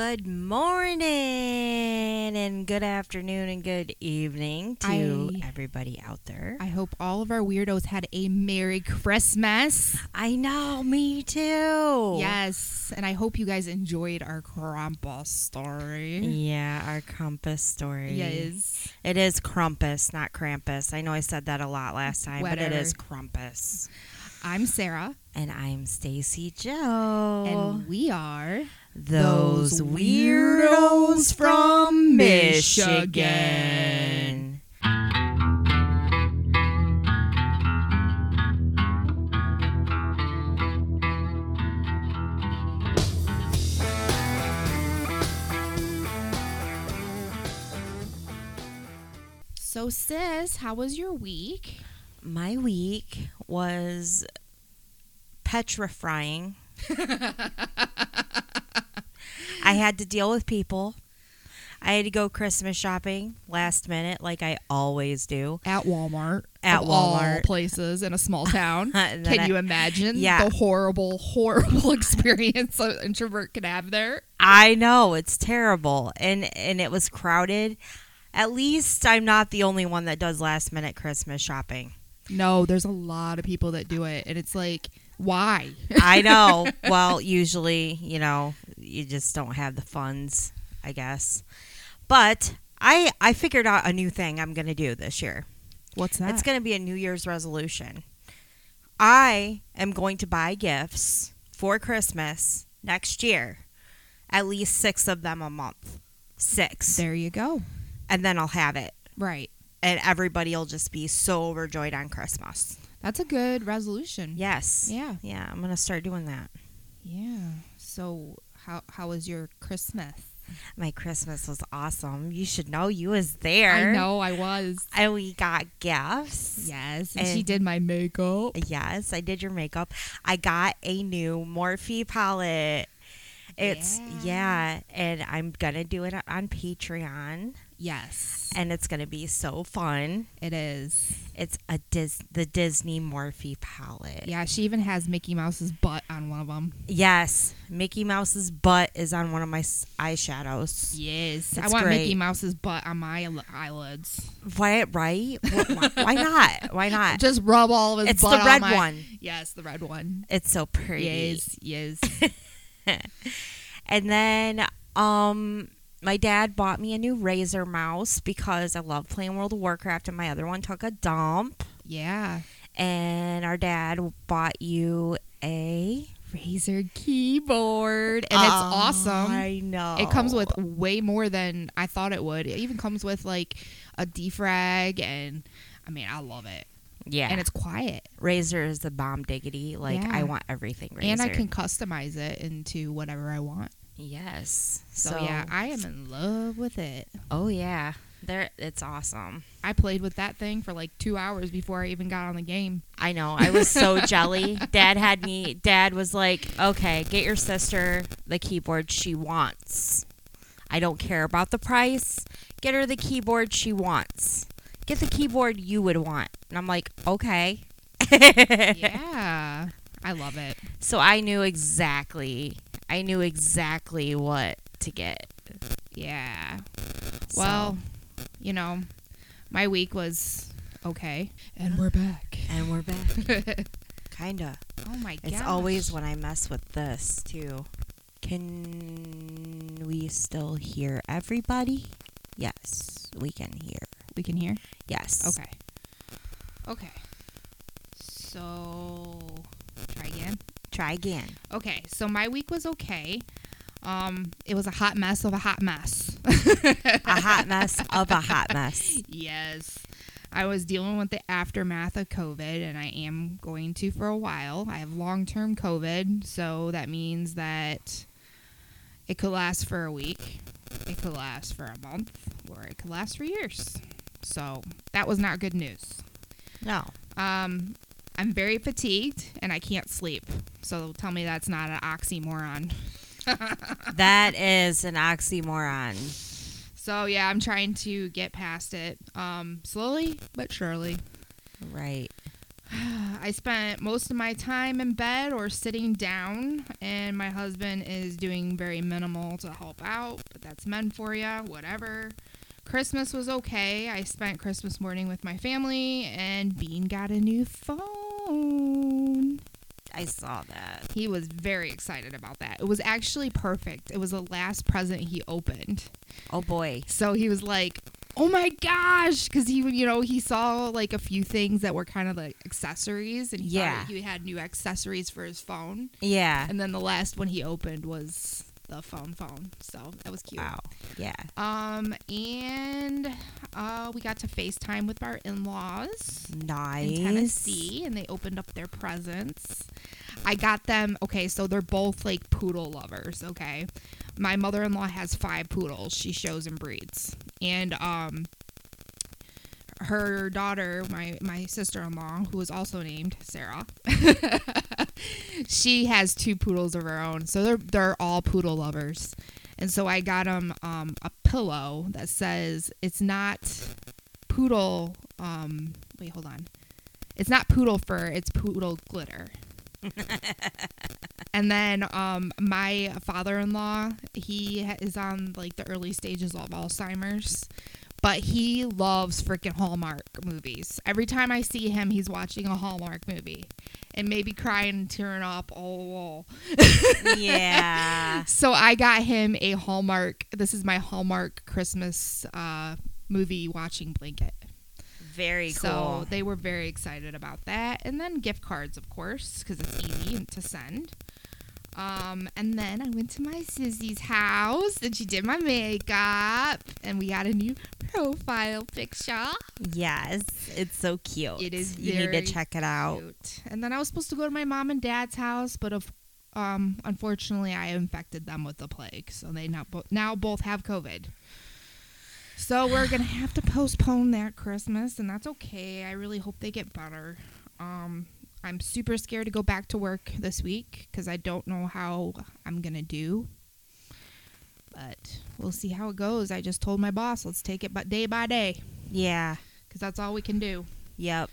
Good morning and good afternoon and good evening to I- everybody out there. I hope all of our weirdos had a Merry Christmas. I know, me too. Yes, and I hope you guys enjoyed our Krampus story. Yeah, our Krampus story. Yes. It is Krampus, not Krampus. I know I said that a lot last time, but it is. Krampus. I'm Sara, And I'm Stacy Jo. and we are those weirdos from Michigan. So, sis, how was your week? My week was petrifying. I had to deal with people. I had to go Christmas shopping last minute, like I always do. At Walmart. At Walmart. places in a small town. Can I- you imagine Yeah. the horrible, horrible experience an introvert could have there? I know it's terrible, and and it was crowded. At least I'm not the only one that does last minute Christmas shopping. No, there's a lot of people that do it, and it's like, why? I know. well, usually, you know, you just don't have the funds, I guess. But I I figured out a new thing I'm going to do this year. What's that? It's going to be a New Year's resolution. I am going to buy gifts for Christmas next year. At least 6 of them a month. 6. there you go. And then I'll have it. Right. And everybody will just be so overjoyed on Christmas. That's a good resolution. Yes. Yeah. Yeah, I'm going to start doing that. Yeah. So how how was your Christmas? My Christmas was awesome. You should know you was there. I know I was. And we got gifts. Yes, and, she did my makeup. Yes, I did your makeup. I got a new Morphe palette. It's yeah, and I'm gonna do it on Patreon, Yes, and it's gonna be so fun. it is. It's a Dis the Disney Morphe palette. Yeah, she even has Mickey Mouse's butt on one of them. Yes, Mickey Mouse's butt is on one of my s- eyeshadows. Yes, I want great. Mickey Mouse's butt on my eyel- eyelids. Why? Right? Why, why not? Why not? Just rub all of his It's the butt on red my- one. Yes, the red one. It's so pretty. Yes, yes. And then um my dad bought me a new Razer mouse because I love playing World of Warcraft and my other one took a dump. yeah. And our dad bought you a Razer keyboard, and it's oh, awesome. I know. It comes with way more than I thought it would. It even comes with like a defrag, and I mean, I love it. yeah. And it's quiet, Razer is the bomb diggity. Like Yeah. I want everything Razer. and I can customize it into whatever I want. Yes. So, yeah, I am in love with it. oh yeah. There it's awesome. I played with that thing for like two hours before I even got on the game. I know. I was so jelly. Dad had me. Dad was like, "Okay, get your sister the keyboard she wants. I don't care about the price. Get her the keyboard she wants. Get the keyboard you would want." And I'm like, "Okay." yeah, I love it. So I knew exactly. I knew exactly what to get. Yeah. So- Well, you know, my week was okay, and we're back. and we're back. Kinda. oh my god! It's always when I mess with this too. Can we still hear everybody? Yes, we can hear. we can hear. Yes. Okay. Okay. So try again. Try again. Okay, so my week was okay. Um, it was a hot mess of a hot mess. A hot mess of a hot mess. yes. I was dealing with the aftermath of COVID, and I am going to for a while. I have long term COVID, so that means that it could last for a week, it could last for a month, or it could last for years. So that was not good news. No. Um, I'm very fatigued and I can't sleep. So tell me that's not an oxymoron. That is an oxymoron. So yeah, I'm trying to get past it. Um, slowly but surely. Right. I spent most of my time in bed or sitting down, and my husband is doing very minimal to help out, but that's men for you, whatever. Christmas was okay. I spent Christmas morning with my family, and Bean got a new phone. I saw that. He was very excited about that. It was actually perfect. It was the last present he opened. Oh boy. So he was like, "Oh my gosh!" Because he, you know, he saw like a few things that were kind of like accessories, and he Yeah. thought he had new accessories for his phone. Yeah. And then the last one he opened was the phone phone. So that was cute. Wow. Yeah. Um, and uh, we got to FaceTime with our in-laws Nice. in Tennessee, and they opened up their presents. I got them. Okay, so they're both like poodle lovers. Okay, my mother-in-law has five poodles. She shows and breeds, and um, her daughter, my my sister-in-law, who is also named Sarah, she has two poodles of her own. So they're they're all poodle lovers. And so I got them um, a pillow that says it's not poodle. Um, wait, hold on. It's not poodle fur. It's poodle glitter. and then um, my father-in-law, he is on like the early stages of Alzheimer's, but he loves freaking Hallmark movies. Every time I see him, he's watching a Hallmark movie and maybe crying and tearing up. Oh, yeah. so I got him a Hallmark. This is my Hallmark Christmas uh, movie watching blanket. Very cool. So they were very excited about that. And then gift cards, of course, because it's easy to send. Um, and then I went to my sissy's house and she did my makeup and we got a new profile picture. yes. It's so cute. It is You need to check it out. Cute. And then I was supposed to go to my mom and dad's house, but of um, unfortunately, I infected them with the plague, so they now bo- now both have COVID. So we're gonna have to postpone that Christmas, and that's okay. I really hope they get better. Um, I'm super scared to go back to work this week because I don't know how I'm gonna do. But we'll see how it goes. I just told my boss, let's take it but day by day Yeah. because that's all we can do. Yep.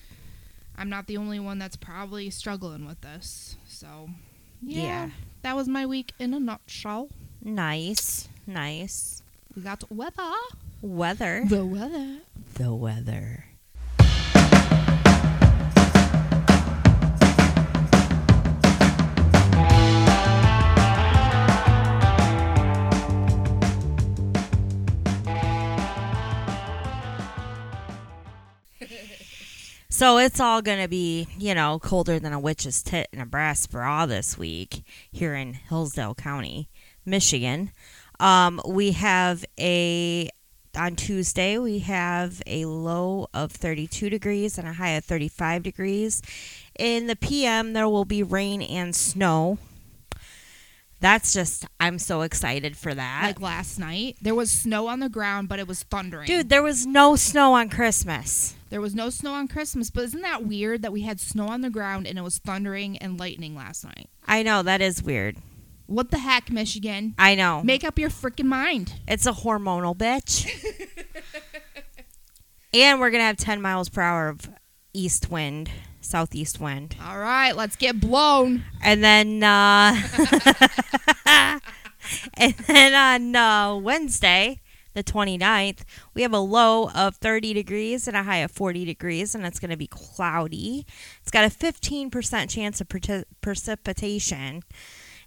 I'm not the only one that's probably struggling with this. So, yeah, Yeah. that was my week in a nutshell. Nice. Nice. We got weather. Weather. The weather. The weather. So it's all going to be, you know, colder than a witch's tit in a brass bra this week here in Hillsdale County, Michigan. Um, we have a on Tuesday we have a low of 32 degrees and a high of 35 degrees. In the PM there will be rain and snow. That's just I'm so excited for that. Like last night, there was snow on the ground, but it was thundering. Dude, there was no snow on Christmas. There was no snow on Christmas. But isn't that weird that we had snow on the ground and it was thundering and lightning last night? I know that is weird. What the heck, Michigan? I know. Make up your freaking mind. It's a hormonal bitch. and we're going to have 10 miles per hour of east wind, southeast wind. All right, let's get blown. And then uh and then on uh, Wednesday, the 29th, we have a low of 30 degrees and a high of 40 degrees and it's going to be cloudy. It's got a 15% chance of preci- precipitation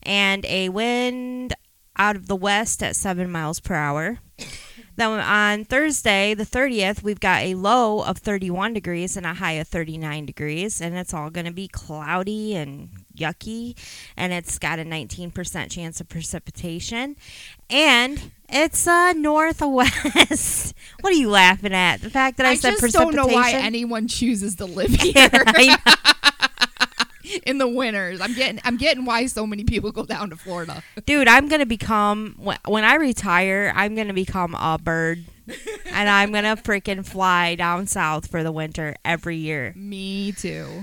and a wind out of the west at 7 miles per hour. Then on Thursday, the 30th, we've got a low of 31 degrees and a high of 39 degrees, and it's all going to be cloudy and yucky, and it's got a 19% chance of precipitation, and it's uh, northwest. what are you laughing at? The fact that I, I said just precipitation? don't know why anyone chooses to live here. In the winters. I'm getting I'm getting why so many people go down to Florida. Dude, I'm gonna become when, when I retire. I'm gonna become a bird, and I'm gonna freaking fly down south for the winter every year. Me too.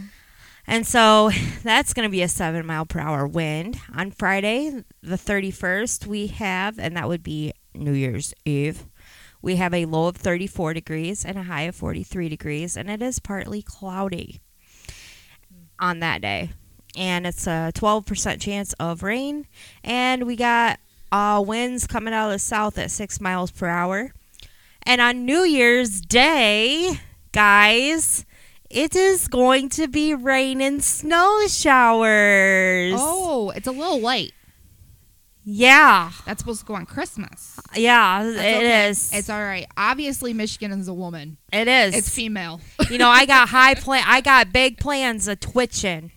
And so that's going to be a seven mile per hour wind. On Friday, the 31st, we have, and that would be New Year's Eve, we have a low of 34 degrees and a high of 43 degrees, and it is partly cloudy. on that day. And it's a 12% chance of rain. And we got uh, winds coming out of the south at 6 miles per hour. And on New Year's Day, guys, it is going to be rain and snow showers. Oh, it's a little late. Yeah. That's supposed to go on Christmas. Yeah, That's it okay. is. It's all right. Obviously, Michigan is a woman. it is. It's female. you know, I got high plan. I got big plans of twitching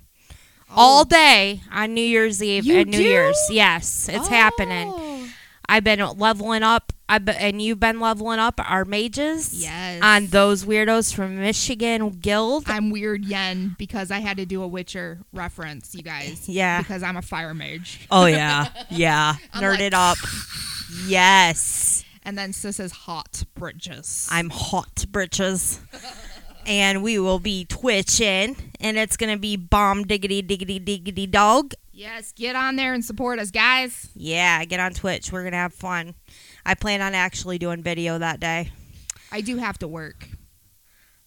oh. all day on New Year's Eve You and New do? Year's. Yes, it's happening. Oh. I've been leveling up. I've been, and you've been leveling up our mages. Yes. On those weirdos from Michigan Guild. I'm weird yen because I had to do a Witcher reference, you guys. Yeah. Because I'm a fire mage. Oh yeah, yeah. Nerd like- it up. Yes, And then sis is hot britches. I'm hot britches. And we will be twitching, and it's gonna be bomb diggity diggity diggity dog. yes, get on there and support us, guys. Yeah, get on Twitch. We're gonna have fun. I plan on actually doing video that day. I do have to work.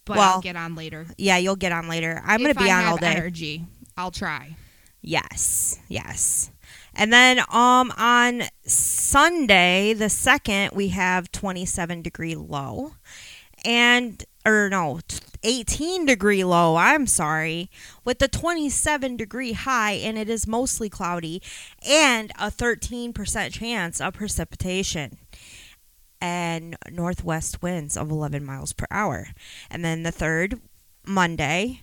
But Well, I'll get on later. Yeah, you'll get on later. I'm gonna be I on all day. energy. I'll try. Yes, yes. And then um on Sunday the second we have 27 degree low, and or no, t- 18 degree low. I'm sorry, with the 27 degree high, and it is mostly cloudy, and a 13% chance of precipitation. And northwest winds of 11 miles per hour. And then the third, Monday,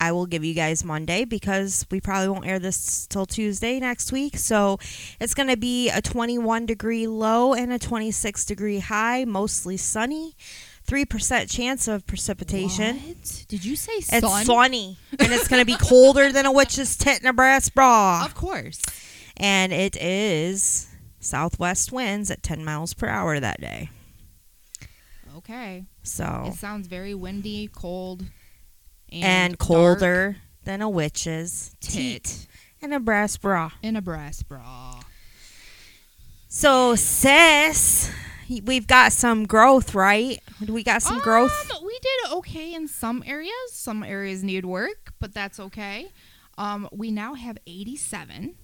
I will give you guys Monday because we probably won't air this till Tuesday next week. So it's going to be a 21 degree low and a 26 degree high, mostly sunny. 3% chance of precipitation. What? Did you say It's sunny and it's going to be colder than a witch's tit in a brass bra. Of course. And it is southwest winds at 10 miles per hour that day. Okay. So, It sounds very windy, cold, and, and, dark colder than a witch's tit tit in a brass bra. in a brass bra. So, sis, we've got some growth, right? We got some growth. Um, we did okay in some areas. Some areas need work, but that's okay. Um, we now have 87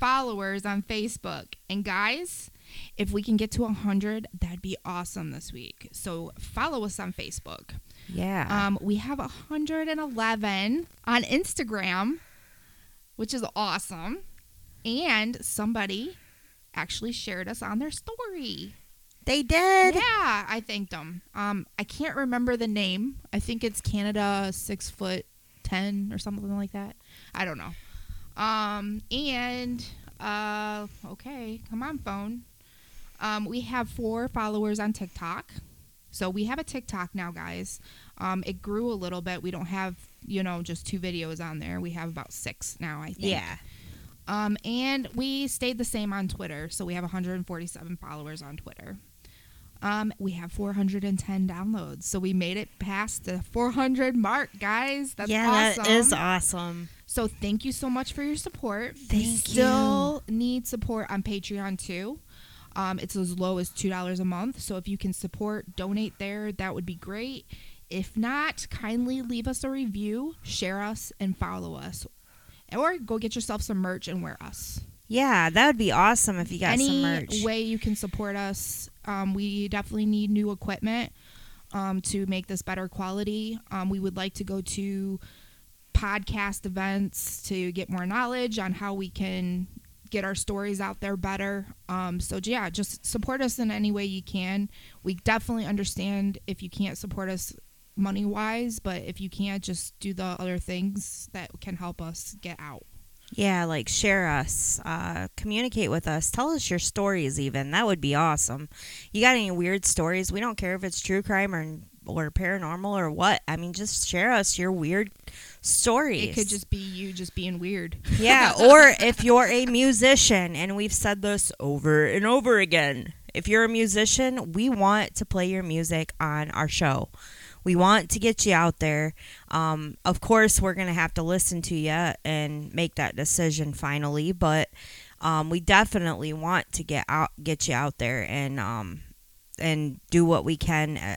followers on Facebook. And guys, if we can get to 100, that'd be awesome this week. So follow us on Facebook. Yeah. Um, we have 111 on Instagram, which is awesome. And somebody actually shared us on their story. they did. Yeah, I thanked them. Um, I can't remember the name. I think it's Canada six foot ten or something like that. I don't know. Um, and uh, okay, come on, phone. Um, we have four followers on TikTok. So we have a TikTok now, guys. Um, it grew a little bit. We don't have, you know, just two videos on there. We have about six now, I think. Yeah. Um, and we stayed the same on Twitter, so we have 147 followers on Twitter. Um, we have 410 downloads, so we made it past the 400 mark, guys. That's yeah, awesome. that is awesome. So thank you so much for your support. we Thank still need support on Patreon too. Um, it's as low as two dollars a month. So if you can support, donate there, that would be great. If not, kindly leave us a review, share us, and follow us, or go get yourself some merch and wear us. Yeah, that would be awesome if you got Any some merch. way you can support us, um, we definitely need new equipment um, to make this better quality. Um, we would like to go to podcast events to get more knowledge on how we can get our stories out there better. Um, so yeah, just support us in any way you can. We definitely understand if you can't support us money wise, but if you can't, just do the other things that can help us get out. yeah, like share us, uh, communicate with us, tell us your stories. Even that would be awesome. You got any weird stories? We don't care if it's true crime or or paranormal or what. I mean, just share us your weird stories. It could just be you just being weird. Yeah, or if you're a musician, and we've said this over and over again, if you're a musician, we want to play your music on our show. We want to get you out there. Um, of course, we're going to have to listen to you and make that decision finally, but um, we definitely want to get out, get you out there, and um, and do what we can uh,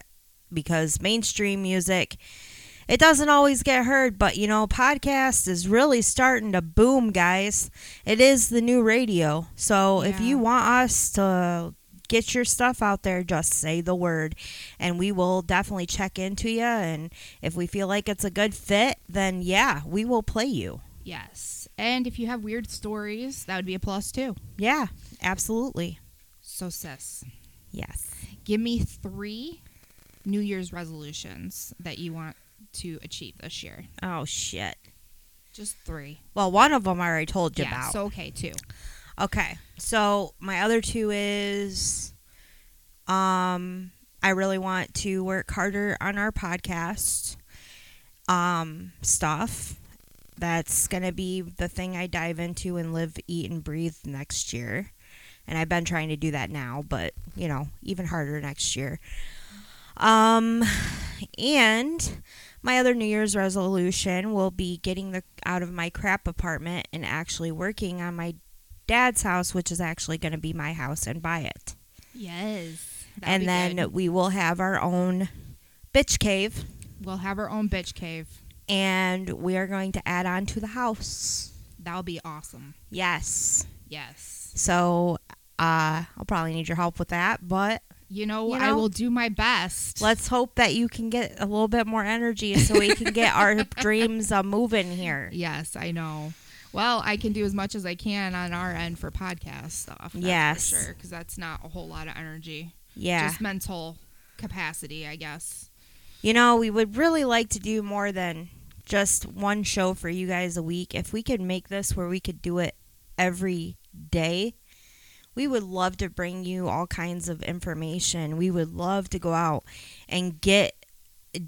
because mainstream music it doesn't always get heard, but you know, podcast is really starting to boom, guys. It is the new radio. So if you want us to get your stuff out there, just say the word and we will definitely check into you and if we feel like it's a good fit, then yeah, we will play you. Yes. And if you have weird stories, that would be a plus too. Yeah, absolutely. So, sis, Yes. give me three New Year's resolutions that you want to achieve this year. Oh shit. Just three. Well, one of them I already told you Yeah. about. So, okay, two. Okay. So my other two is um I really want to work harder on our podcast um stuff. That's going to be the thing I dive into and live, eat and breathe next year. And I've been trying to do that now, but you know, even harder next year. Um and my other New Year's resolution will be getting the out of my crap apartment and actually working on my dad's house, which is actually going to be my house, and buy it. Yes. and then we will have our own bitch cave, we'll have our own bitch cave. and we are going to add on to the house. That'll be awesome. Yes. Yes. So uh, I'll probably need your help with that, but You know, You I will do my best. let's hope that you can get a little bit more energy so we can get our dreams uh, moving here. Yes, I know. Well, I can do as much as I can on our end for podcast stuff. Yes. for sure, because that's not a whole lot of energy. Yeah. Just mental capacity, I guess. You know, we would really like to do more than just one show for you guys a week. If we could make this where we could do it every day, we would love to bring you all kinds of information. We would love to go out and get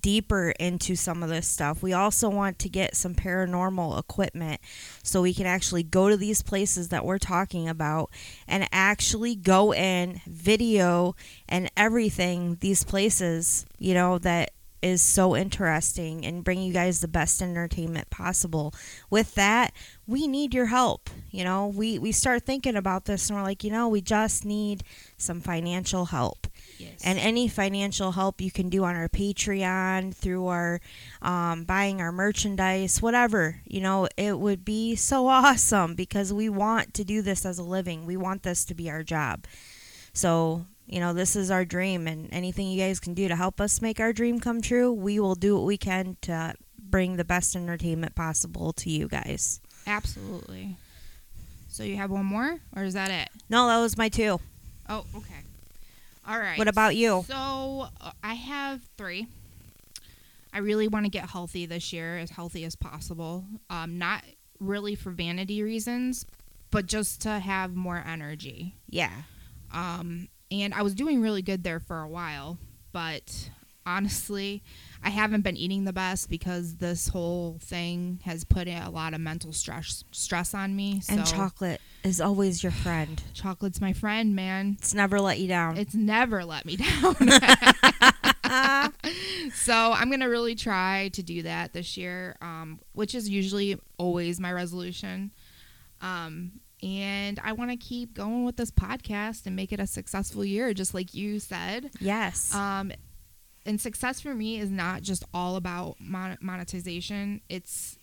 deeper into some of this stuff. We also want to get some paranormal equipment so we can actually go to these places that we're talking about and actually go in, video, and everything these places, you know, that is so interesting and bring you guys the best entertainment possible. With that, we need your help. You know, we, we start thinking about this and we're like, you know, we just need some financial help. Yes. And any financial help you can do on our Patreon, through our um, buying our merchandise, whatever, you know, it would be so awesome because we want to do this as a living. We want this to be our job. So, you know, this is our dream, and anything you guys can do to help us make our dream come true, we will do what we can to bring the best entertainment possible to you guys. Absolutely. So you have one more, or is that it? No, that was my two. Oh, okay. All right. What about you? So uh, I have three. I really want to get healthy this year, as healthy as possible. Um, not really for vanity reasons, but just to have more energy. Yeah. Um, and I was doing really good there for a while, but honestly, I haven't been eating the best because this whole thing has put a lot of mental stress stress on me. So And chocolate is always your friend. chocolate's my friend, man. It's never let you down. It's never let me down. so I'm gonna really try to do that this year, um, which is usually always my resolution. Um, and I want to keep going with this podcast and make it a successful year, just like you said. yes. Um, and success for me is not just all about mon- monetization. It's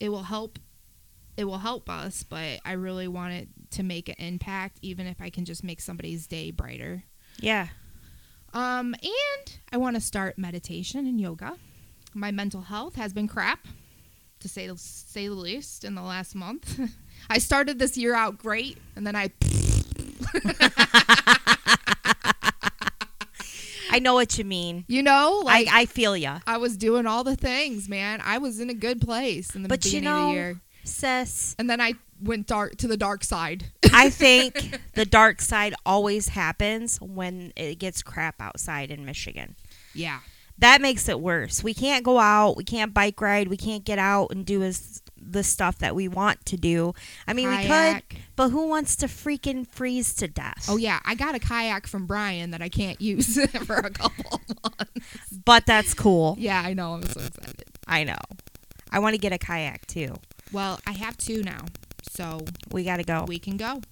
it will help it will help us, but I really want it to make an impact, even if I can just make somebody's day brighter. yeah. Um, and I want to start meditation and yoga. My mental health has been crap, to say say the least, in the last month. I started this year out great, and then I I know what you mean. you know like I, I feel you. I was doing all the things, man. I was in a good place in the But you beginning of know- the year. Sis, And then I went dark to the dark side. I think the dark side always happens when it gets crap outside in Michigan. yeah. That makes it worse. We can't go out. We can't bike ride. We can't get out and do as the stuff that we want to do. I mean, we could, but who wants to freaking freeze to death? Oh yeah, I got a kayak from Brian that I can't use for a couple months. But that's cool. Yeah, I know. I'm so excited. I know. I want to get a kayak too. Well, I have two now, so We got to go. we can go.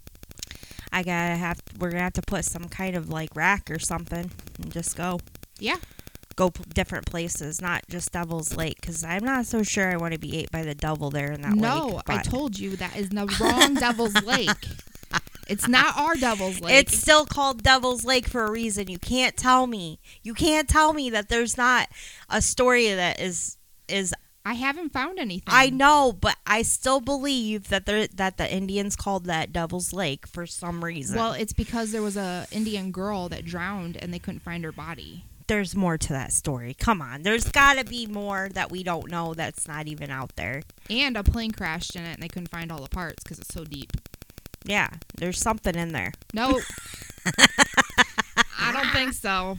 I gotta have. We're gonna have to put some kind of like rack or something and just go. Yeah. Go p- different places, not just Devil's Lake, because I'm not so sure I want to be ate by the devil there in that no, lake. I told you that is the wrong Devil's Lake. It's not our Devil's Lake. It's still called Devil's Lake for a reason. You can't tell me. You can't tell me that there's not a story that is is I haven't found anything. I know, but I still believe that there that the Indians called that Devil's Lake for some reason. Well, it's because there was a Indian girl that drowned and they couldn't find her body. There's more to that story. Come on. There's got to be more that we don't know that's not even out there. And a plane crashed in it and they couldn't find all the parts because it's so deep. Yeah, there's something in there. No. I don't think so.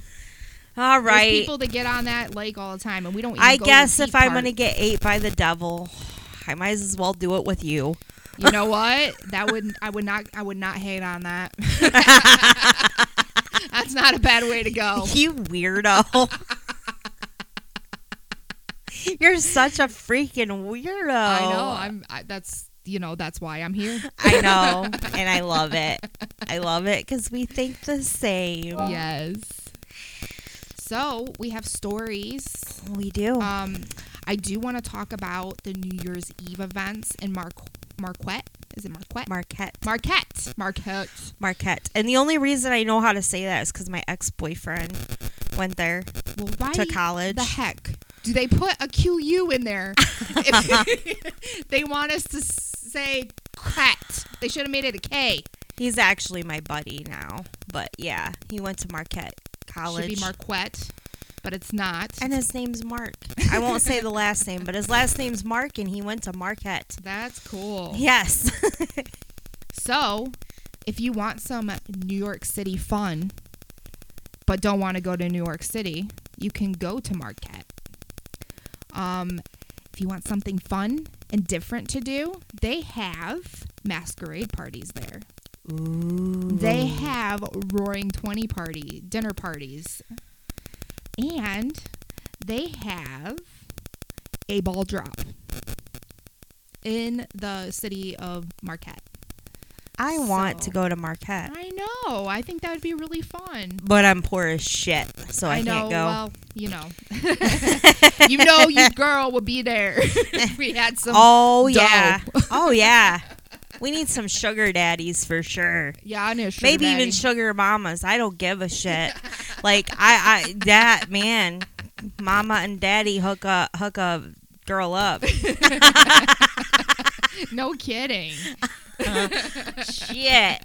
All right. There's people that get on that lake all the time and we don't even I guess if I'm part. to get ate by the devil, I might as well do it with you. You know what? That would I would not I would not hate on that. That's not a bad way to go. You weirdo. You're such a freaking weirdo. I know. I'm I, that's you know, that's why I'm here. I know, and I love it. I love it because we think the same. Yes. So, we have stories We do. Um, I do want to talk about the New Year's Eve events in Mar- Marquette. Is it Marquette? Marquette. Marquette. Marquette. Marquette. And the only reason I know how to say that is because my ex boyfriend went there Well, why to college. the heck do they put a QU in there? They want us to say Cat. They should have made it a K. He's actually my buddy now. But yeah, he went to Marquette College. Should be Marquette, but it's not. and his name's Mark. I won't say the last name, but his last name's Mark, and he went to Marquette. That's cool. Yes. So, if you want some New York City fun, but don't want to go to New York City, you can go to Marquette. Um, if you want something fun and different to do, they have masquerade parties there. Ooh. They have roaring 20 party dinner parties. And they have a ball drop in the city of Marquette. I want to go to Marquette, I know. I think that would be really fun. but I'm poor as shit, so I, know. can't go. Well, you know, you know, you girl would be there. we had some. oh dough. yeah. oh yeah. We need some sugar daddies for sure. yeah, I know. Maybe even sugar mamas. I don't give a shit. like I, I that man, mama and daddy hook a hook a girl up. no kidding. shit.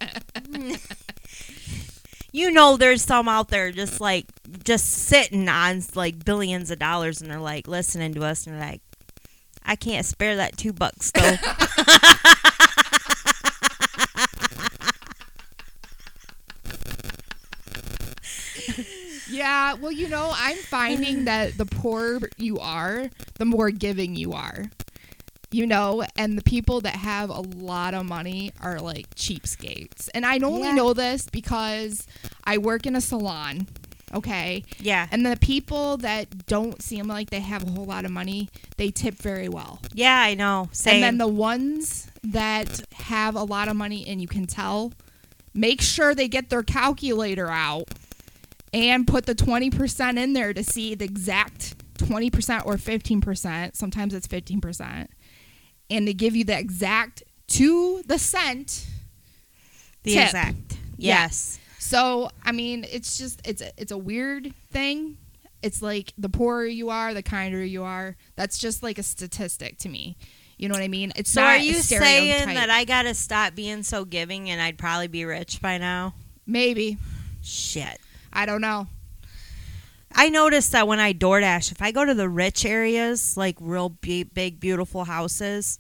you know, there's some out there just like just sitting on like billions of dollars, and they're like listening to us, and they're like, I can't spare that two bucks though. Yeah, well, you know, I'm finding that the poorer you are, the more giving you are. You know, and the people that have a lot of money are like cheapskates. And I only Yeah. know this because I work in a salon, okay? yeah, And the people that don't seem like they have a whole lot of money, they tip very well. yeah, I know. Same. And then the ones that have a lot of money and you can tell, make sure they get their calculator out and put the 20% in there to see the exact 20% or 15%. Sometimes it's 15%. And they give you the exact to the cent. the tip. exact. Yeah. Yes. So, I mean, it's just it's a, it's a weird thing. It's like the poorer you are, the kinder you are. That's just like a statistic to me. You know what I mean? It's So not are you saying that I gotta stop being so giving and I'd probably be rich by now? Maybe. Shit. I don't know. I noticed that when I DoorDash, if I go to the rich areas, like real big, big beautiful houses,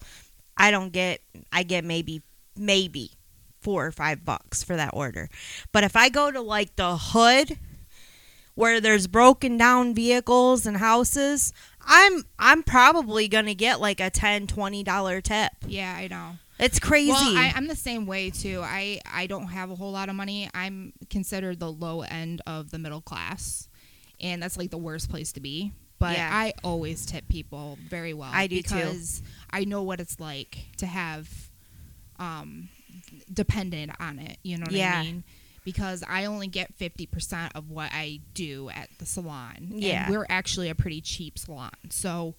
I don't get. I get maybe maybe four or five bucks for that order. But if I go to like the hood, where there's broken down vehicles and houses, I'm I'm probably gonna get like a 10 20 dollar tip. Yeah, I know. It's crazy. Well, I, I'm the same way too. I I don't have a whole lot of money. I'm considered the low end of the middle class, and that's like the worst place to be. But Yeah. I always tip people very well. I do too. because I know what it's like to have, um, dependent on it. You know what Yeah. I mean? because I only get 50% of what I do at the salon. Yeah. And we're actually a pretty cheap salon. So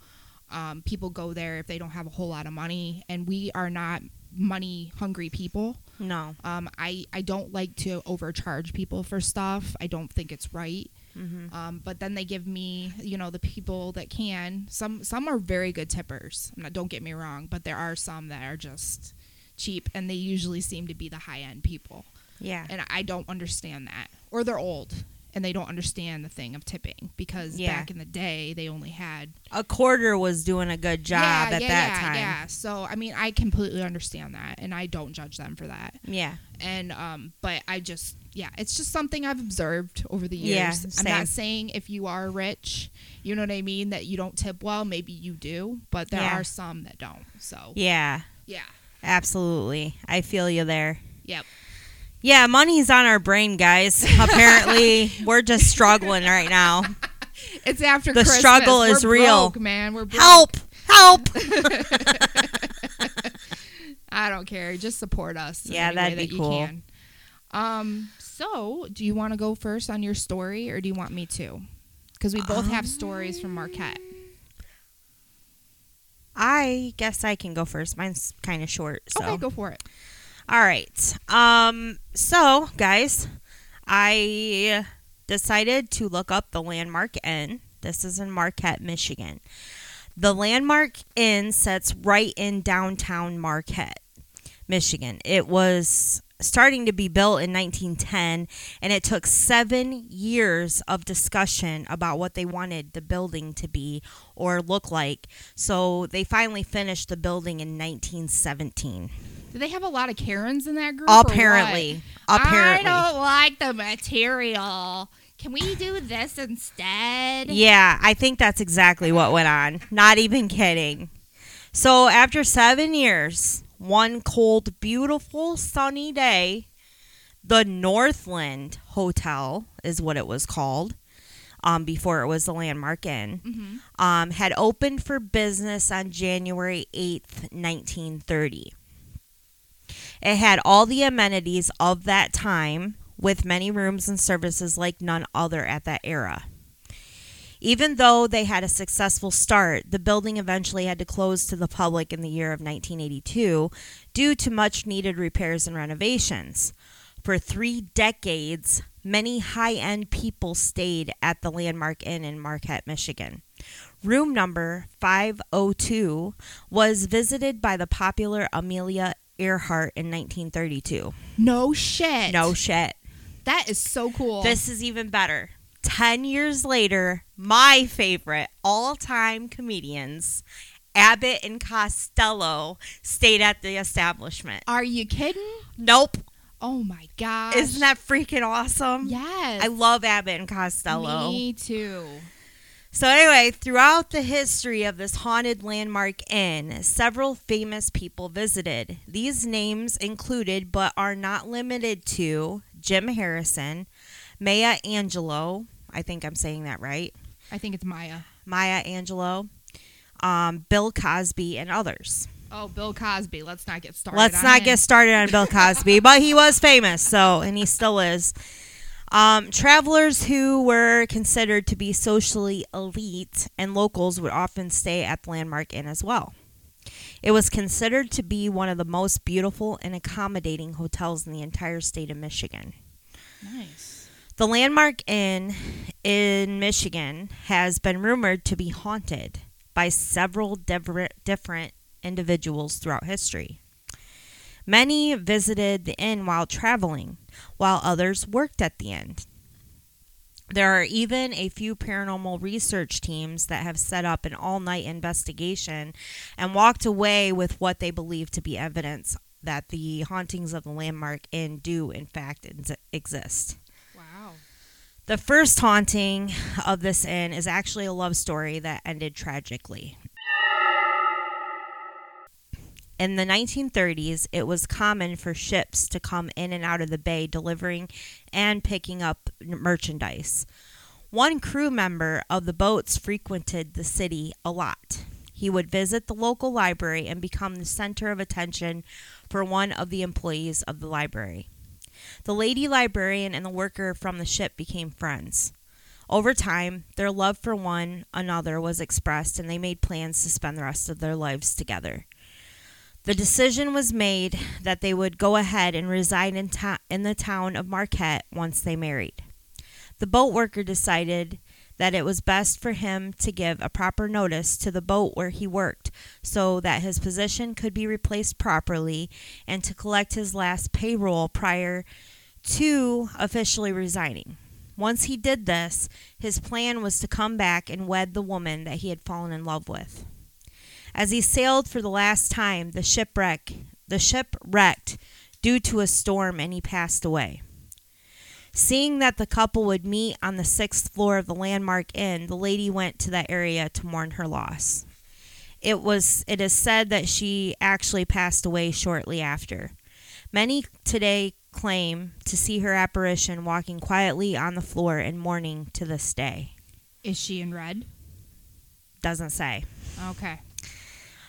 um, people go there if they don't have a whole lot of money, and we are not money hungry people. No. Um, I, I don't like to overcharge people for stuff. I don't think it's right. Mm-hmm. Um, but then they give me, you know, the people that can. Some some are very good tippers. Don't get me wrong, but there are some that are just cheap, and they usually seem to be the high end people. Yeah. And I don't understand that, or they're old and they don't understand the thing of tipping because Yeah. back in the day they only had A quarter was doing a good job yeah, at yeah, that yeah, time. Yeah. So I mean, I completely understand that, and I don't judge them for that. Yeah. And um, but I just yeah, it's just something I've observed over the years. Yeah, I'm not saying if you are rich, you know what I mean, that you don't tip well. Maybe you do, but there are some that don't. So Yeah. yeah, Absolutely. I feel you there. yep. Yeah, money's on our brain, guys. Apparently, we're just struggling right now. It's after The Christmas. struggle We're is real. broke, man. We're broke. Help! Help! I don't care. Just support us. Yeah, that'd be that cool. Um. So, do you want to go first on your story, or do you want me to? Because we both have stories from Marquette. I guess I can go first. Mine's kind of short. So. Okay, go for it. All right. Um. So, guys, I decided to look up the Landmark Inn. This is in Marquette, Michigan. The Landmark Inn sits right in downtown Marquette, Michigan. It was starting to be built in 1910, and it took seven years of discussion about what they wanted the building to be or look like. So they finally finished the building in 1917. Do they have a lot of Karens in that group? Apparently, apparently, I don't like the material. Can we do this instead? yeah, I think that's exactly what went on. Not even kidding. So after seven years, one cold, beautiful, sunny day, the Northland Hotel is what it was called. Um, before it was the Landmark Inn, hmm um, had opened for business on January 8th, 1930. It had all the amenities of that time, with many rooms and services like none other at that era. Even though they had a successful start, the building eventually had to close to the public in the year of 1982 due to much needed repairs and renovations. For three decades, many high end people stayed at the Landmark Inn in Marquette, Michigan. Room number 502 was visited by the popular Amelia Earhart in 1932. No shit. No shit. That is so cool. This is even better. 10 years later, my favorite all time comedians, Abbott and Costello, stayed at the establishment. Are you kidding? Nope. Oh my gosh. Isn't that freaking awesome? Yes. I love Abbott and Costello. Me too. So, anyway, throughout the history of this haunted landmark inn, several famous people visited. These names included, but are not limited to, Jim Harrison, Maya Angelou. I think I'm saying that right. I think it's Maya. Maya Angelou, um, Bill Cosby, and others. Oh, Bill Cosby. Let's not get started. Let's on not him. get started on Bill Cosby, but he was famous, so and he still is. Um, travelers who were considered to be socially elite and locals would often stay at the Landmark Inn as well. It was considered to be one of the most beautiful and accommodating hotels in the entire state of Michigan. nice. The Landmark Inn in Michigan has been rumored to be haunted by several diver- different individuals throughout history. Many visited the inn while traveling, while others worked at the inn. There are even a few paranormal research teams that have set up an all night investigation and walked away with what they believe to be evidence that the hauntings of the Landmark Inn do, in fact, ex- exist. Wow. The first haunting of this inn is actually a love story that ended tragically. In the 1930s, it was common for ships to come in and out of the bay delivering and picking up merchandise. One crew member of the boats frequented the city a lot. He would visit the local library and become the center of attention for one of the employees of the library. The lady librarian and the worker from the ship became friends. Over time, their love for one another was expressed, and they made plans to spend the rest of their lives together. The decision was made that they would go ahead and reside in, in the town of Marquette once they married. The boat worker decided that it was best for him to give a proper notice to the boat where he worked so that his position could be replaced properly and to collect his last payroll prior to officially resigning. Once he did this, his plan was to come back and wed the woman that he had fallen in love with. As he sailed for the last time, the shipwreck the ship wrecked due to a storm and he passed away. Seeing that the couple would meet on the sixth floor of the Landmark Inn, the lady went to that area to mourn her loss. It was it is said that she actually passed away shortly after. Many today claim to see her apparition walking quietly on the floor in mourning to this day. Is she in red? Doesn't say. Okay.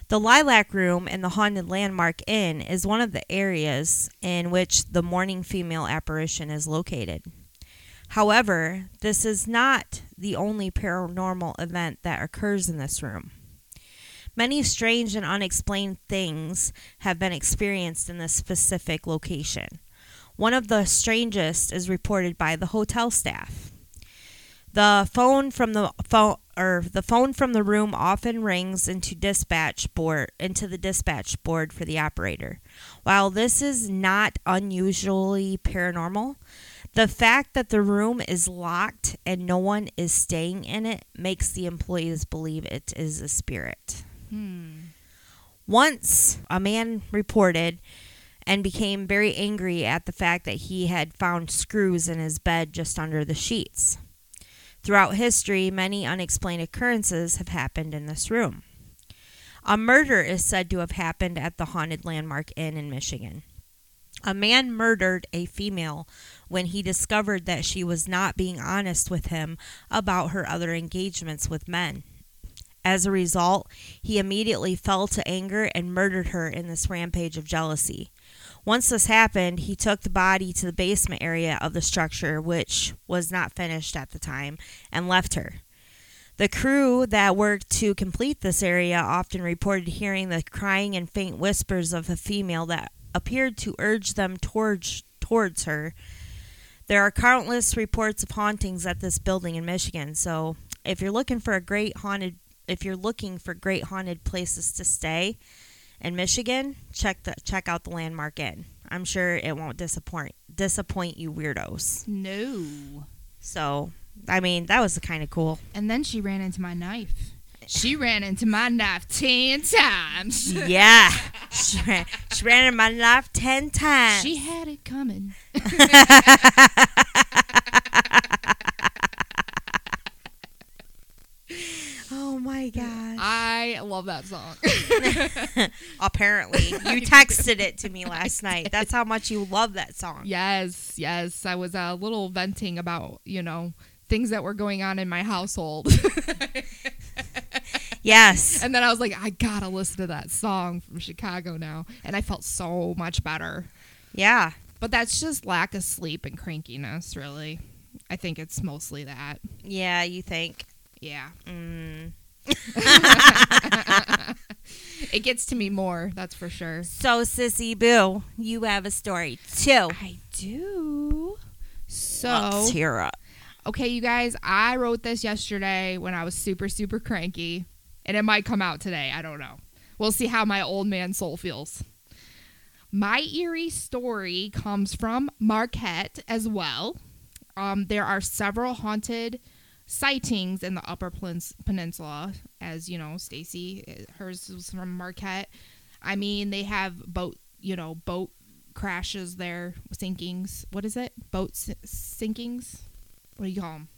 The Lilac Room in the Haunted Landmark Inn is one of the areas in which the mourning female apparition is located. However, this is not the only paranormal event that occurs in this room. Many strange and unexplained things have been experienced in this specific location. One of the strangest is reported by the hotel staff. The phone from the phone or the phone from the room often rings into dispatch board into the dispatch board for the operator. While this is not unusually paranormal, the fact that the room is locked and no one is staying in it makes the employees believe it is a spirit. Hmm. Once a man reported and became very angry at the fact that he had found screws in his bed just under the sheets. Throughout history, many unexplained occurrences have happened in this room. A murder is said to have happened at the Haunted Landmark Inn in Michigan. A man murdered a female when he discovered that she was not being honest with him about her other engagements with men. As a result, he immediately fell to anger and murdered her in this rampage of jealousy. Once this happened, he took the body to the basement area of the structure, which was not finished at the time, and left her. The crew that worked to complete this area often reported hearing the crying and faint whispers of a female that appeared to urge them towards towards her. There are countless reports of hauntings at this building in Michigan, so if you're looking for a great haunted if you're looking for great haunted places to stay, in Michigan, check the check out the Landmark Inn. I'm sure it won't disappoint disappoint you weirdos. No. So, I mean, that was kind of cool. And then she ran into my knife. She ran into my knife ten times. yeah, she ran, she ran in my knife ten times. She had it coming. oh my god! I love that song. Apparently, you texted it to me last night. That's how much you love that song. yes, yes. I was a little venting about, you know, things that were going on in my household. Yes. and then I was like, I gotta listen to that song from Chicago now. And I felt so much better. Yeah. But that's just lack of sleep and crankiness, really. I think it's mostly that. Yeah. You think? Yeah. Mm. It gets to me more, that's for sure. So, sissy boo, you have a story too. I do. So, Let's hear it. okay, you guys, I wrote this yesterday when I was super, super cranky, and it might come out today. I don't know. We'll see how my old man soul feels. My eerie story comes from Marquette as well. Um, there are several haunted sightings in the Upper Peninsula, as you know, Stacy, uh, hers was from Marquette. I mean, they have boat, you know, boat crashes there, sinkings. What is it? Boat si- sinkings? What do you call them?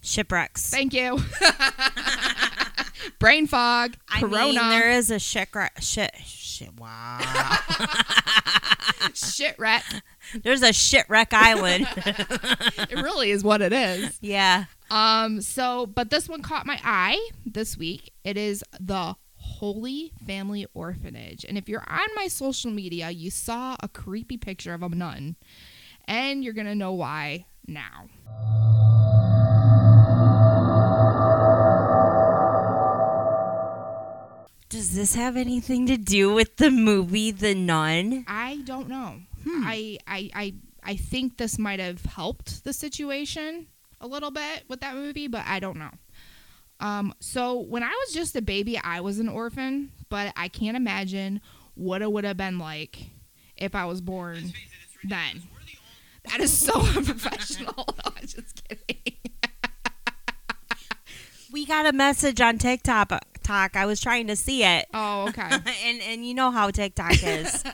Shipwrecks. Thank you. Brain fog, I corona, mean, there is a shipwreck. Shit. Shit. Wow. shit rat. There's a shipwreck island. It really is what it is. yeah. Um. So, but this one caught my eye this week. It is the Holy Family Orphanage. And if you're on my social media, you saw a creepy picture of a nun, and you're going to know why now. Does this have anything to do with the movie The Nun? I don't know. Hmm. I, I I I think this might have helped the situation a little bit with that movie, but I don't know. Um, so when I was just a baby, I was an orphan, but I can't imagine what it would have been like if I was born then. That is so unprofessional. I'm just kidding. We got a message on TikTok. Talk. I was trying to see it, Oh, okay. and and you know how TikTok is.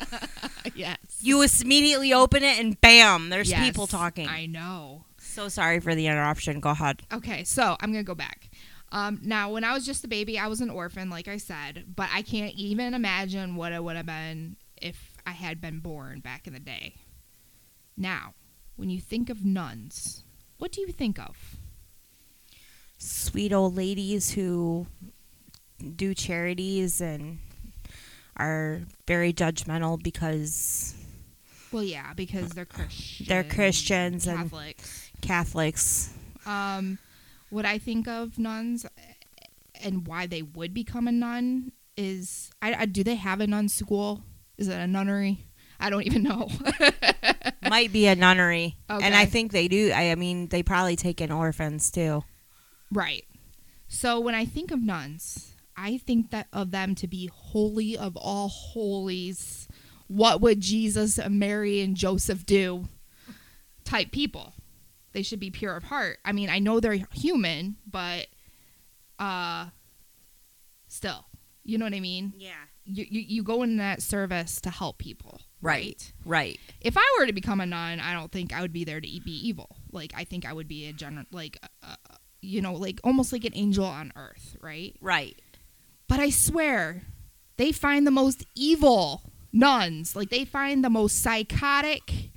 yes. You immediately open it, and bam, there's Yes, people talking. I know. so sorry for the interruption. Go ahead. Okay, so I'm gonna go back. Um, now, when I was just a baby, I was an orphan, like I said, but I can't even imagine what it would have been if I had been born back in the day. Now, when you think of nuns, what do you think of? Sweet old ladies who do charities and are very judgmental because Well, yeah, because they're Christian. They're Christians and- Catholics. Catholics. Um, what I think of nuns and why they would become a nun is, I, I do they have a nun school? Is it a nunnery? I don't even know. Might be a nunnery, and I think they do. I, I mean, they probably take in orphans too. Right. So when I think of nuns, I think that of them to be holy of all holies. What would Jesus, and Mary, and Joseph do? Type people. They should be pure of heart. I mean, I know they're human, but uh still. You know what I mean? Yeah. You you, you go in that service to help people. Right. Right. If I were to become a nun, I don't think I would be there to be evil. Like I think I would be a general like uh, uh, you know, like almost like an angel on earth, right? Right. But I swear, they find the most evil nuns. Like they find the most psychotic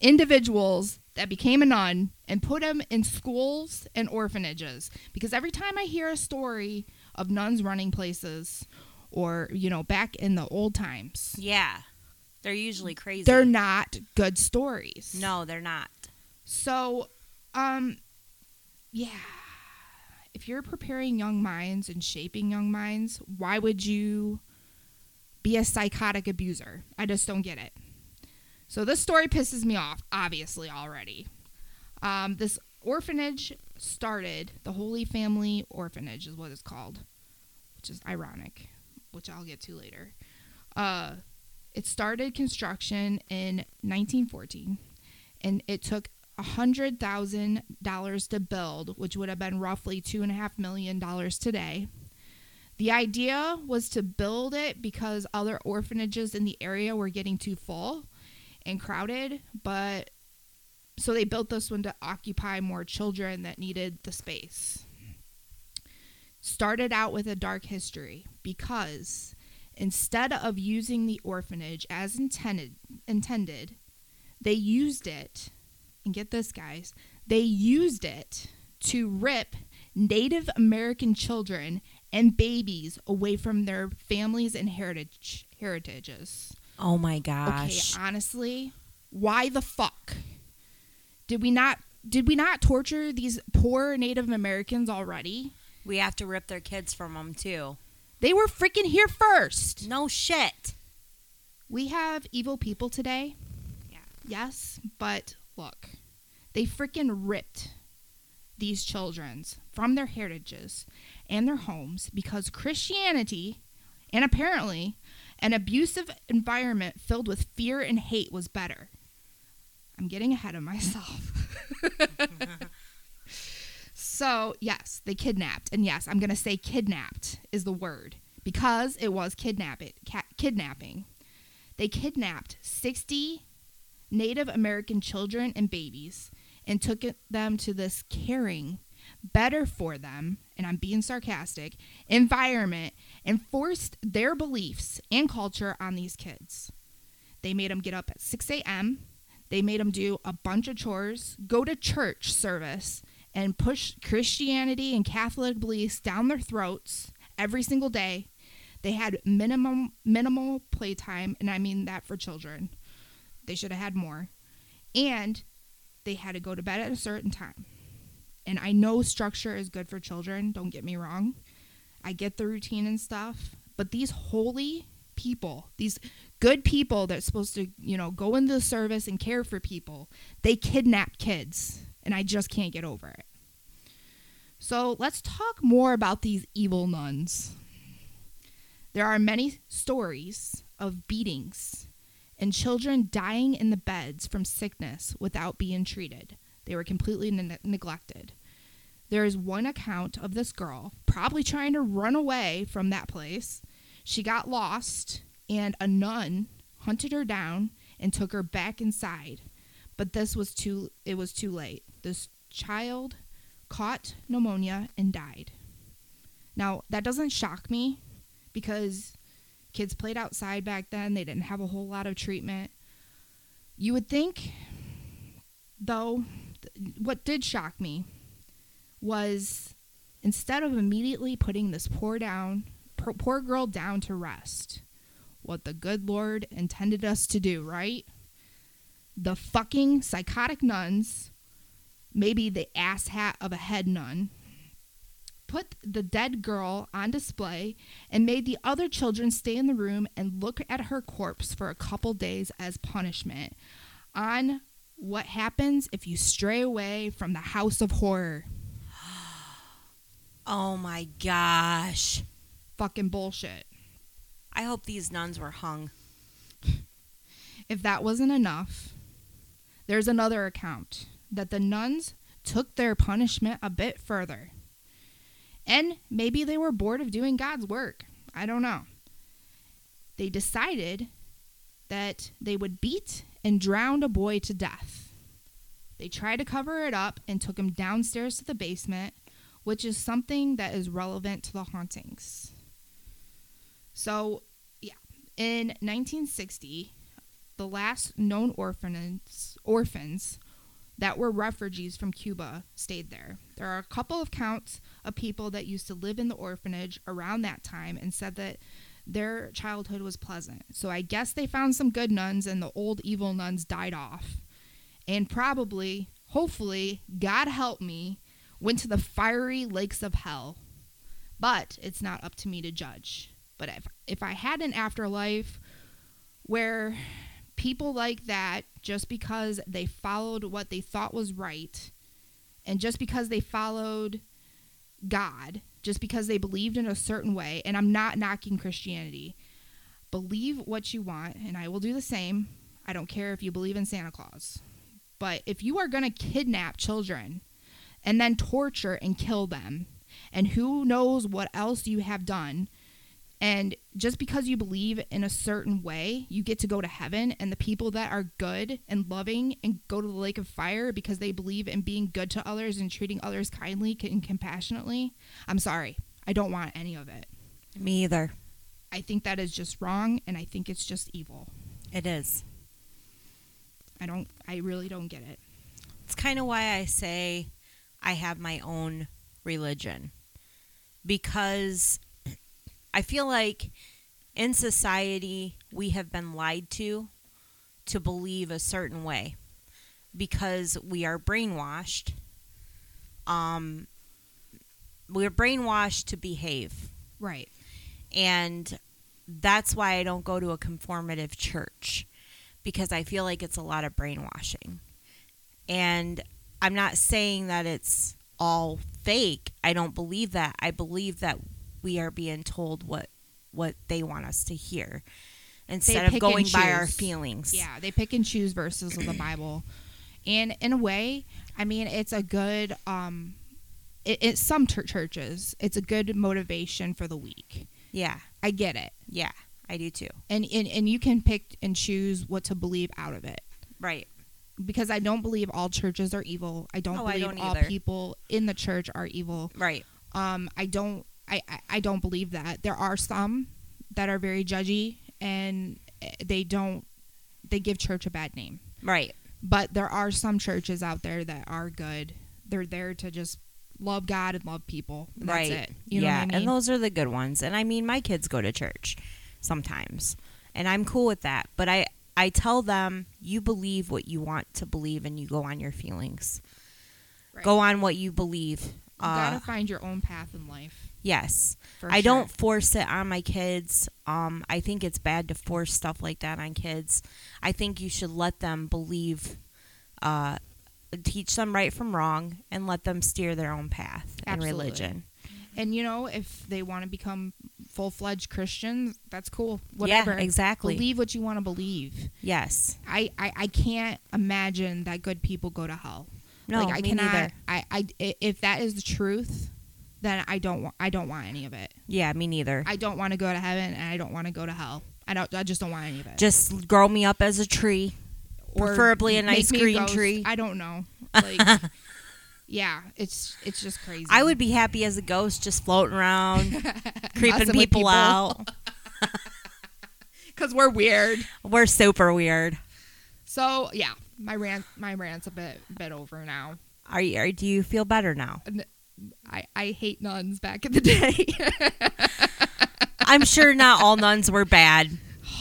individuals that became a nun and put them in schools and orphanages. Because every time I hear a story of nuns running places or, you know, back in the old times, Yeah. They're usually crazy. they're not good stories. no, they're not. So, um, yeah. If you're preparing young minds and shaping young minds, why would you be a psychotic abuser? I just don't get it. So this story pisses me off, obviously already. Um, this orphanage started the Holy Family Orphanage is what it's called, which is ironic, which I'll get to later. Uh, it started construction in 1914 and it took hundred thousand dollars to build, which would have been roughly two and a half million dollars today. The idea was to build it because other orphanages in the area were getting too full and crowded, but so they built this one to occupy more children that needed the space. Started out with a dark history because instead of using the orphanage as intended intended, they used it and get this guys they used it to rip native american children and babies away from their families and heritage heritages Oh my gosh. okay honestly why the fuck did we not did we not torture these poor native americans already we have to rip their kids from them too. they were freaking here first No shit. We have evil people today. Yeah. Yes, but look, they freaking ripped these children's from their heritages and their homes because Christianity and apparently an abusive environment filled with fear and hate was better. I'm getting ahead of myself. so, yes, they kidnapped. And yes, I'm going to say kidnapped is the word because it was kidnap it, ca- kidnapping. They kidnapped 60 Native American children and babies and took them to this caring, better for them, and I'm being sarcastic, environment and forced their beliefs and culture on these kids. They made them get up at 6 a.m. They made them do a bunch of chores, go to church service, and push Christianity and Catholic beliefs down their throats every single day. They had minimum minimal playtime, and I mean that for children. They should have had more. And they had to go to bed at a certain time. And I know structure is good for children, don't get me wrong. I get the routine and stuff, but these holy people, these good people that's supposed to, you know, go into the service and care for people, they kidnap kids, and I just can't get over it. So let's talk more about these evil nuns. There are many stories of beatings and children dying in the beds from sickness without being treated. They were completely ne- neglected. There is one account of this girl probably trying to run away from that place. She got lost, and a nun hunted her down and took her back inside. But this was too it was too late. This child caught pneumonia and died. Now, that doesn't shock me because kids played outside back then. They didn't have a whole lot of treatment. You would think though th- what did shock me was instead of immediately putting this poor down poor, girl down to rest what the good lord intended us to do right? The fucking psychotic nuns maybe the asshat of a head nun put the dead girl on display and made the other children stay in the room and look at her corpse for a couple days as punishment on what happens if you stray away from the house of horror Oh my gosh. fucking bullshit. I hope these nuns were hung. If that wasn't enough, there's another account that the nuns took their punishment a bit further. And maybe they were bored of doing God's work. I don't know. They decided that they would beat and drowned a boy to death. They tried to cover it up and took him downstairs to the basement, which is something that is relevant to the hauntings. So, yeah, in 1960, the last known orphans orphans that were refugees from Cuba stayed there. There are a couple of counts of people that used to live in the orphanage around that time and said that their childhood was pleasant. So I guess they found some good nuns and the old evil nuns died off. And probably, hopefully, God help me, went to the fiery lakes of hell. But it's not up to me to judge. But if if I had an afterlife where people like that just because they followed what they thought was right and just because they followed God, just because they believed in a certain way, and I'm not knocking Christianity. Believe what you want, and I will do the same. I don't care if you believe in Santa Claus. But if you are going to kidnap children and then torture and kill them, and who knows what else you have done, and just because you believe in a certain way, you get to go to heaven. And the people that are good and loving and go to the lake of fire because they believe in being good to others and treating others kindly and compassionately, I'm sorry. I don't want any of it. Me either. I think that is just wrong and I think it's just evil. It is. I don't, I really don't get it. It's kind of why I say I have my own religion. Because I feel like in society we have been lied to to believe a certain way because we are brainwashed. Um we're brainwashed to behave. Right. And that's why I don't go to a conformative church because I feel like it's a lot of brainwashing. And I'm not saying that it's all fake. I don't believe that. I believe that we are being told what what they want us to hear instead of going by our feelings. Yeah, they pick and choose verses of the Bible, and in a way, I mean, it's a good. Um, it, it's some chur- churches. It's a good motivation for the week. Yeah. I get it, Yeah. I do too. and and and you can pick and choose what to believe out of it. Right. Because I don't believe all churches are evil. I don't Oh, I believe don't all people in the church are evil. Right. Um, I don't. I, I I don't believe that. There are some that are very judgy and eh, they don't. They give church a bad name. Right. but there are some churches out there that are good. They're there to just love God and love people. And right. That's it. You know yeah, what I mean? and those are the good ones. And I mean, my kids go to church sometimes, and I'm cool with that. But I I tell them, you believe what you want to believe, and you go on your feelings. Right. Go on what you believe. you Uh, gotta find your own path in life. Yes, For I sure. don't force it on my kids. Um, I think it's bad to force stuff like that on kids. I think you should let them believe, uh, teach them right from wrong, and let them steer their own path in Absolutely. religion. And you know, if they want to become full fledged Christians, that's cool. Whatever. Yeah, exactly. Believe what you want to believe. yes. I, I, I can't imagine that good people go to hell. No, like I me cannot. neither. I i- if that is the truth, then I don't want. I don't want any of it. Yeah, me neither. I don't want to go to heaven, and I don't want to go to hell. I don't. I just don't want any of it. Just grow me up as a tree. Or preferably a nice green ghost. tree. I don't know. Like, yeah, it's it's just crazy. I would be happy as a ghost, just floating around, creeping people, people. out. because we're weird. We're super weird. So yeah, my rant my rant's a bit bit over now. Are you? Are, do you feel better now? I I hate nuns back in the day. I'm sure not all nuns were bad.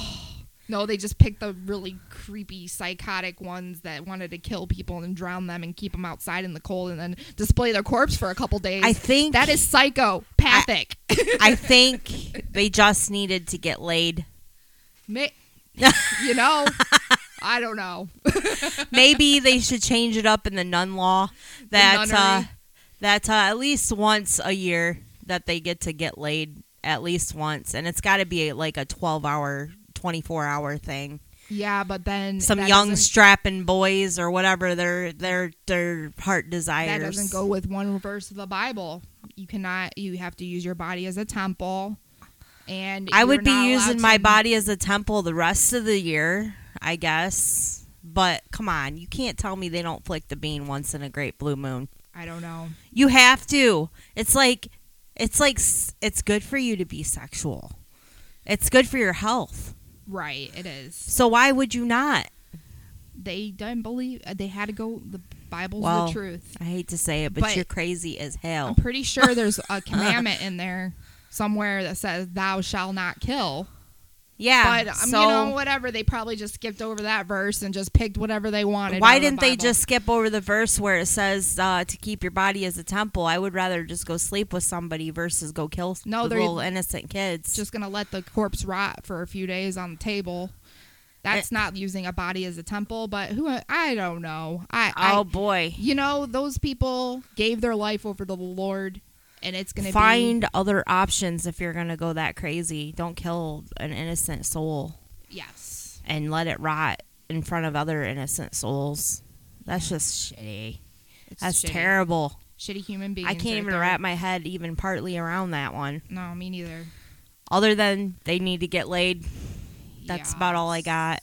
no, they just picked the really creepy, psychotic ones that wanted to kill people and drown them and keep them outside in the cold and then display their corpse for a couple days. I think that is psychopathic. I think they just needed to get laid. Ma- you know, I don't know. Maybe they should change it up in the nun law that uh. That uh, at least once a year that they get to get laid at least once, and it's got to be like a 12 hour, 24 hour thing. Yeah, but then Some young doesn't- strapping boys or whatever their their their heart desires. that doesn't go with one verse of the Bible. You cannot. You have to use your body as a temple. And I would be using my body as a temple the rest of the year, I guess. But come on, you can't tell me they don't flick the bean once in a great blue moon. I don't know. You have to. It's like it's like it's good for you to be sexual. It's good for your health. Right, it is. So why would you not? They didn't believe. uh, They had to go. The Bible's Well, the truth. I hate to say it, but, But- you're crazy as hell. I'm pretty sure there's a commandment in there somewhere that says "Thou shall not kill." Yeah. but um, so you know, whatever. They probably just skipped over that verse and just picked whatever they wanted. why of the didn't they just skip over the verse where it says uh, to keep your body as a temple? I would rather just go sleep with somebody versus go kill No, the they're little innocent kids. just gonna let the corpse rot for a few days on the table? That's Eh. not using a body as a temple, but who I don't know. I, oh I boy. you know those people gave their life over to the Lord, and it's gonna Find other options if you're gonna go that crazy. Don't kill an innocent soul yes. and let it rot in front of other innocent souls. That's just shitty. It's That's shitty. terrible. Shitty human beings. I can't right even there. wrap my head even partly around that one. No, me neither. Other than they need to get laid. That's about all I got.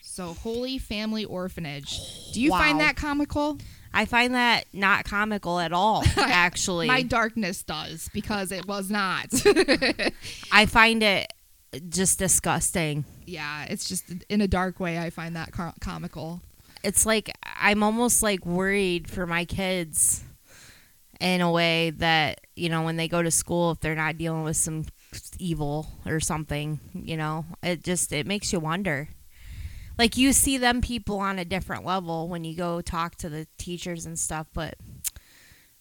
So, Holy Family Orphanage. Do you find that comical? I find that not comical at all, actually. My darkness does because it was not. I find it just disgusting. yeah, it's just in a dark way. I find that co- comical. It's like I'm almost like worried for my kids in a way that, you know, when they go to school if they're not dealing with some evil or something, you know. It just it makes you wonder. Like you see them people on a different level when you go talk to the teachers and stuff, but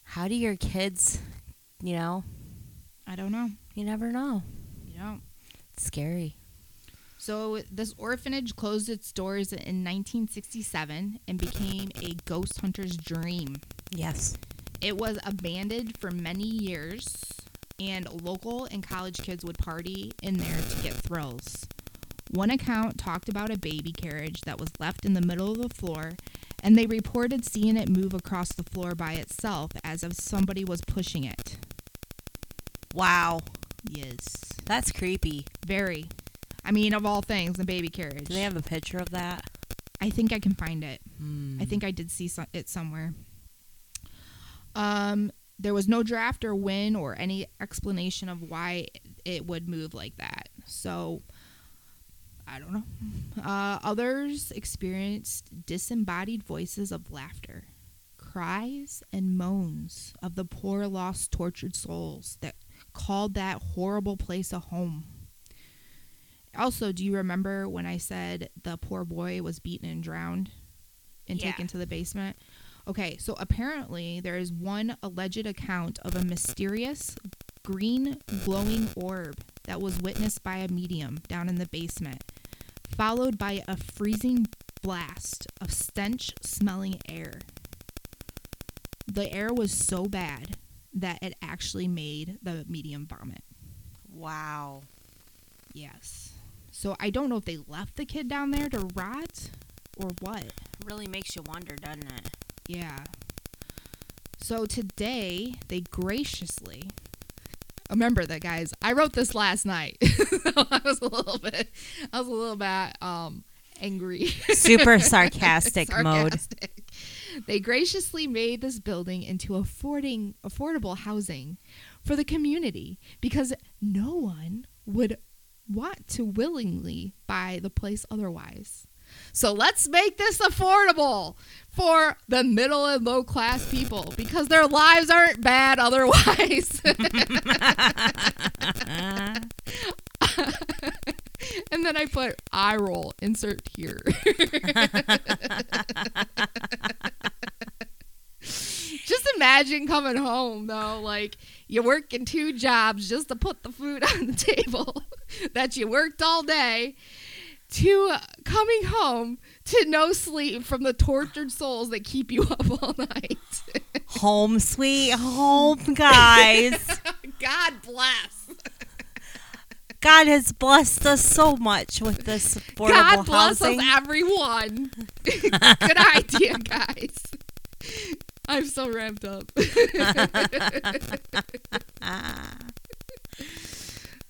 how do your kids, you know, I don't know. you never know. Yeah. It's scary. So this orphanage closed its doors in 1967 and became a ghost hunter's dream. Yes. It was abandoned for many years, and local and college kids would party in there to get thrills. One account talked about a baby carriage that was left in the middle of the floor, and they reported seeing it move across the floor by itself as if somebody was pushing it. Wow. Yes. That's creepy. Very. I mean, of all things, the baby carriage. Do they have a picture of that? I think I can find it. Hmm. I think I did see so- it somewhere. Um, there was no draft or win or any explanation of why it would move like that. So, I don't know. Uh, others experienced disembodied voices of laughter, cries and moans of the poor, lost, tortured souls that called that horrible place a home. Also, do you remember when I said the poor boy was beaten and drowned and Yeah. taken to the basement? Okay, so apparently there is one alleged account of a mysterious green glowing orb that was witnessed by a medium down in the basement, followed by a freezing blast of stench smelling air. The air was so bad that it actually made the medium vomit. Wow. Yes. So I don't know if they left the kid down there to rot or what. Really makes you wonder, doesn't it? Yeah. So today they graciously remember that guys. I wrote this last night. I was a little bit I was a little bit um angry. Super sarcastic, mode. Sarcastic. They graciously made this building into affording affordable housing for the community because no one would want to willingly buy the place otherwise. So let's make this affordable for the middle and low class people because their lives aren't bad otherwise. and then I put eye roll, insert here. just imagine coming home though, like you're working two jobs just to put the food on the table that you worked all day to uh, coming home to no sleep from the tortured souls that keep you up all night. Home sweet home, guys. God bless. God has blessed us so much with this affordable God bless housing. us, everyone. Good idea, guys. I'm so ramped up.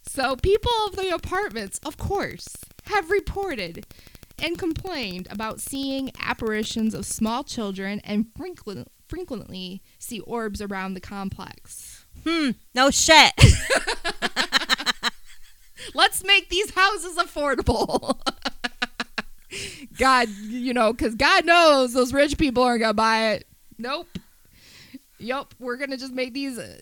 so, people of the apartments, of course, have reported and complained about seeing apparitions of small children and frequent, frequently see orbs around the complex. hmm, no shit. Let's make these houses affordable. God, you know, because God knows those rich people aren't going to buy it. Nope. Yup, we're going to just make these uh,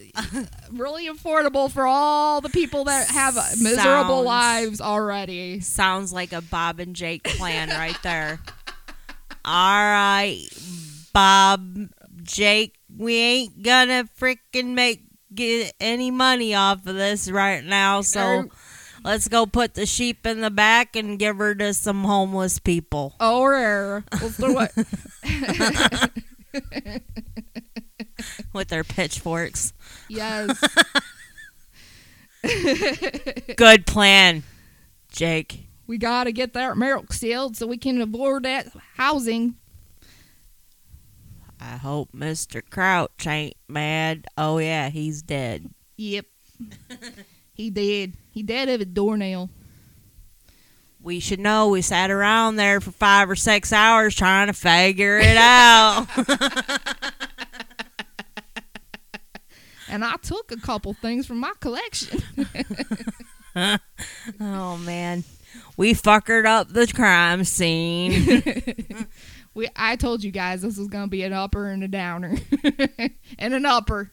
really affordable for all the people that have miserable Sounds- lives already. Sounds like a Bob and Jake plan right there. All right, Bob, Jake, we ain't gonna freaking make get any money off of this right now, so let's go put the sheep in the back and give her to some homeless people. Or we'll throw it. with their pitchforks. yes. Good plan, Jake. We got to get that milk sealed so we can afford that housing. I hope Mr. Crouch ain't mad. Oh yeah, he's dead. Yep. he did. He dead have a doornail. We should know we sat around there for five or six hours trying to figure it out. And I took a couple things from my collection. oh man. We fuckered up the crime scene. we I told you guys this was gonna be an upper and a downer. and an upper.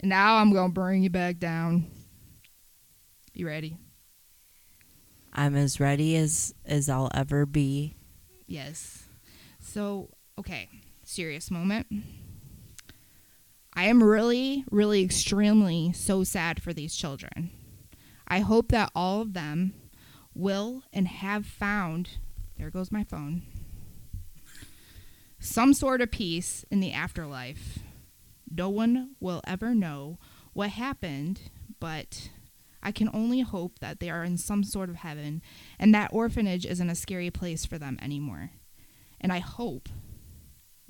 And now I'm gonna bring you back down. You ready? I'm as ready as as I'll ever be. Yes. So, okay, serious moment. I am really, really extremely so sad for these children. I hope that all of them will and have found, there goes my phone, some sort of peace in the afterlife. No one will ever know what happened, but I can only hope that they are in some sort of heaven and that orphanage isn't a scary place for them anymore. And I hope,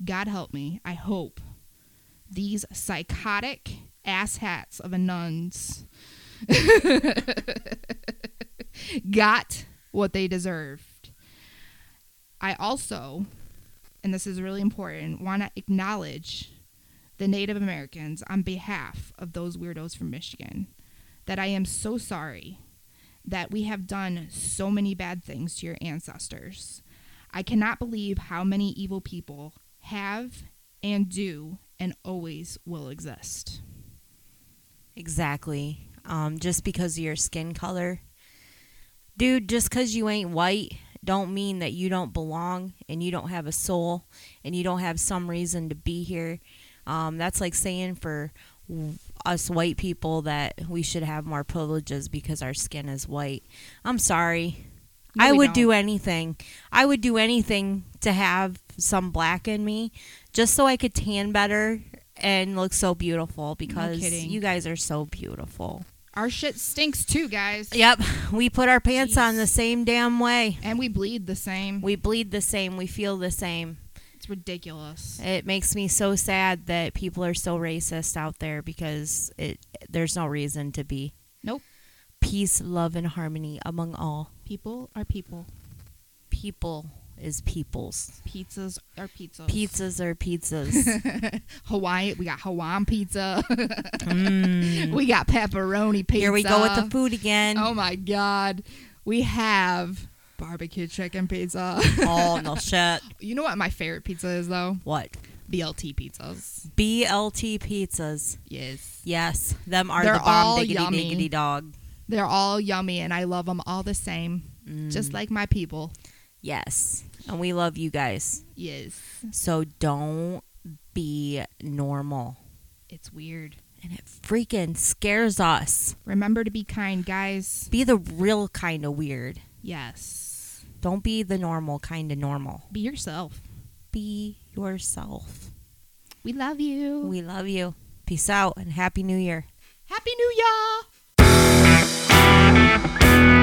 God help me, I hope these psychotic asshats of a nuns got what they deserved. I also, and this is really important, want to acknowledge the Native Americans on behalf of those weirdos from Michigan that I am so sorry that we have done so many bad things to your ancestors. I cannot believe how many evil people have and do and always will exist. Exactly. Um, just because of your skin color. Dude, just because you ain't white don't mean that you don't belong and you don't have a soul and you don't have some reason to be here. Um, that's like saying for us white people that we should have more privileges because our skin is white. I'm sorry. No, I would don't. do anything. I would do anything to have some black in me just so I could tan better and look so beautiful because kidding. you guys are so beautiful. Our shit stinks too, guys. Yep, we put our pants on the same damn way. And we bleed the same. We bleed the same, we feel the same. It's ridiculous. It makes me so sad that people are so racist out there because it there's no reason to be. Nope. Peace, love and harmony among all. People are people. People is peoples. Pizzas are pizzas. Pizzas are pizzas. Hawaii, we got Hawaiian pizza. Mm. we got pepperoni pizza. Here we go with the food again. Oh my god. We have barbecue chicken pizza. oh no shit. you know what my favorite pizza is though? What? BLT pizzas. BLT pizzas. Yes. Yes, them are They're the bomb all diggity yummy. diggity dog. They're all yummy and I love them all the same. Mm. Just like my people. Yes. And we love you guys. Yes. So don't be normal. It's weird. And it freaking scares us. Remember to be kind, guys. Be the real kind of weird. Yes. Don't be the normal kind of normal. Be yourself. Be yourself. We love you. We love you. Peace out and Happy New Year. Happy New Year. Música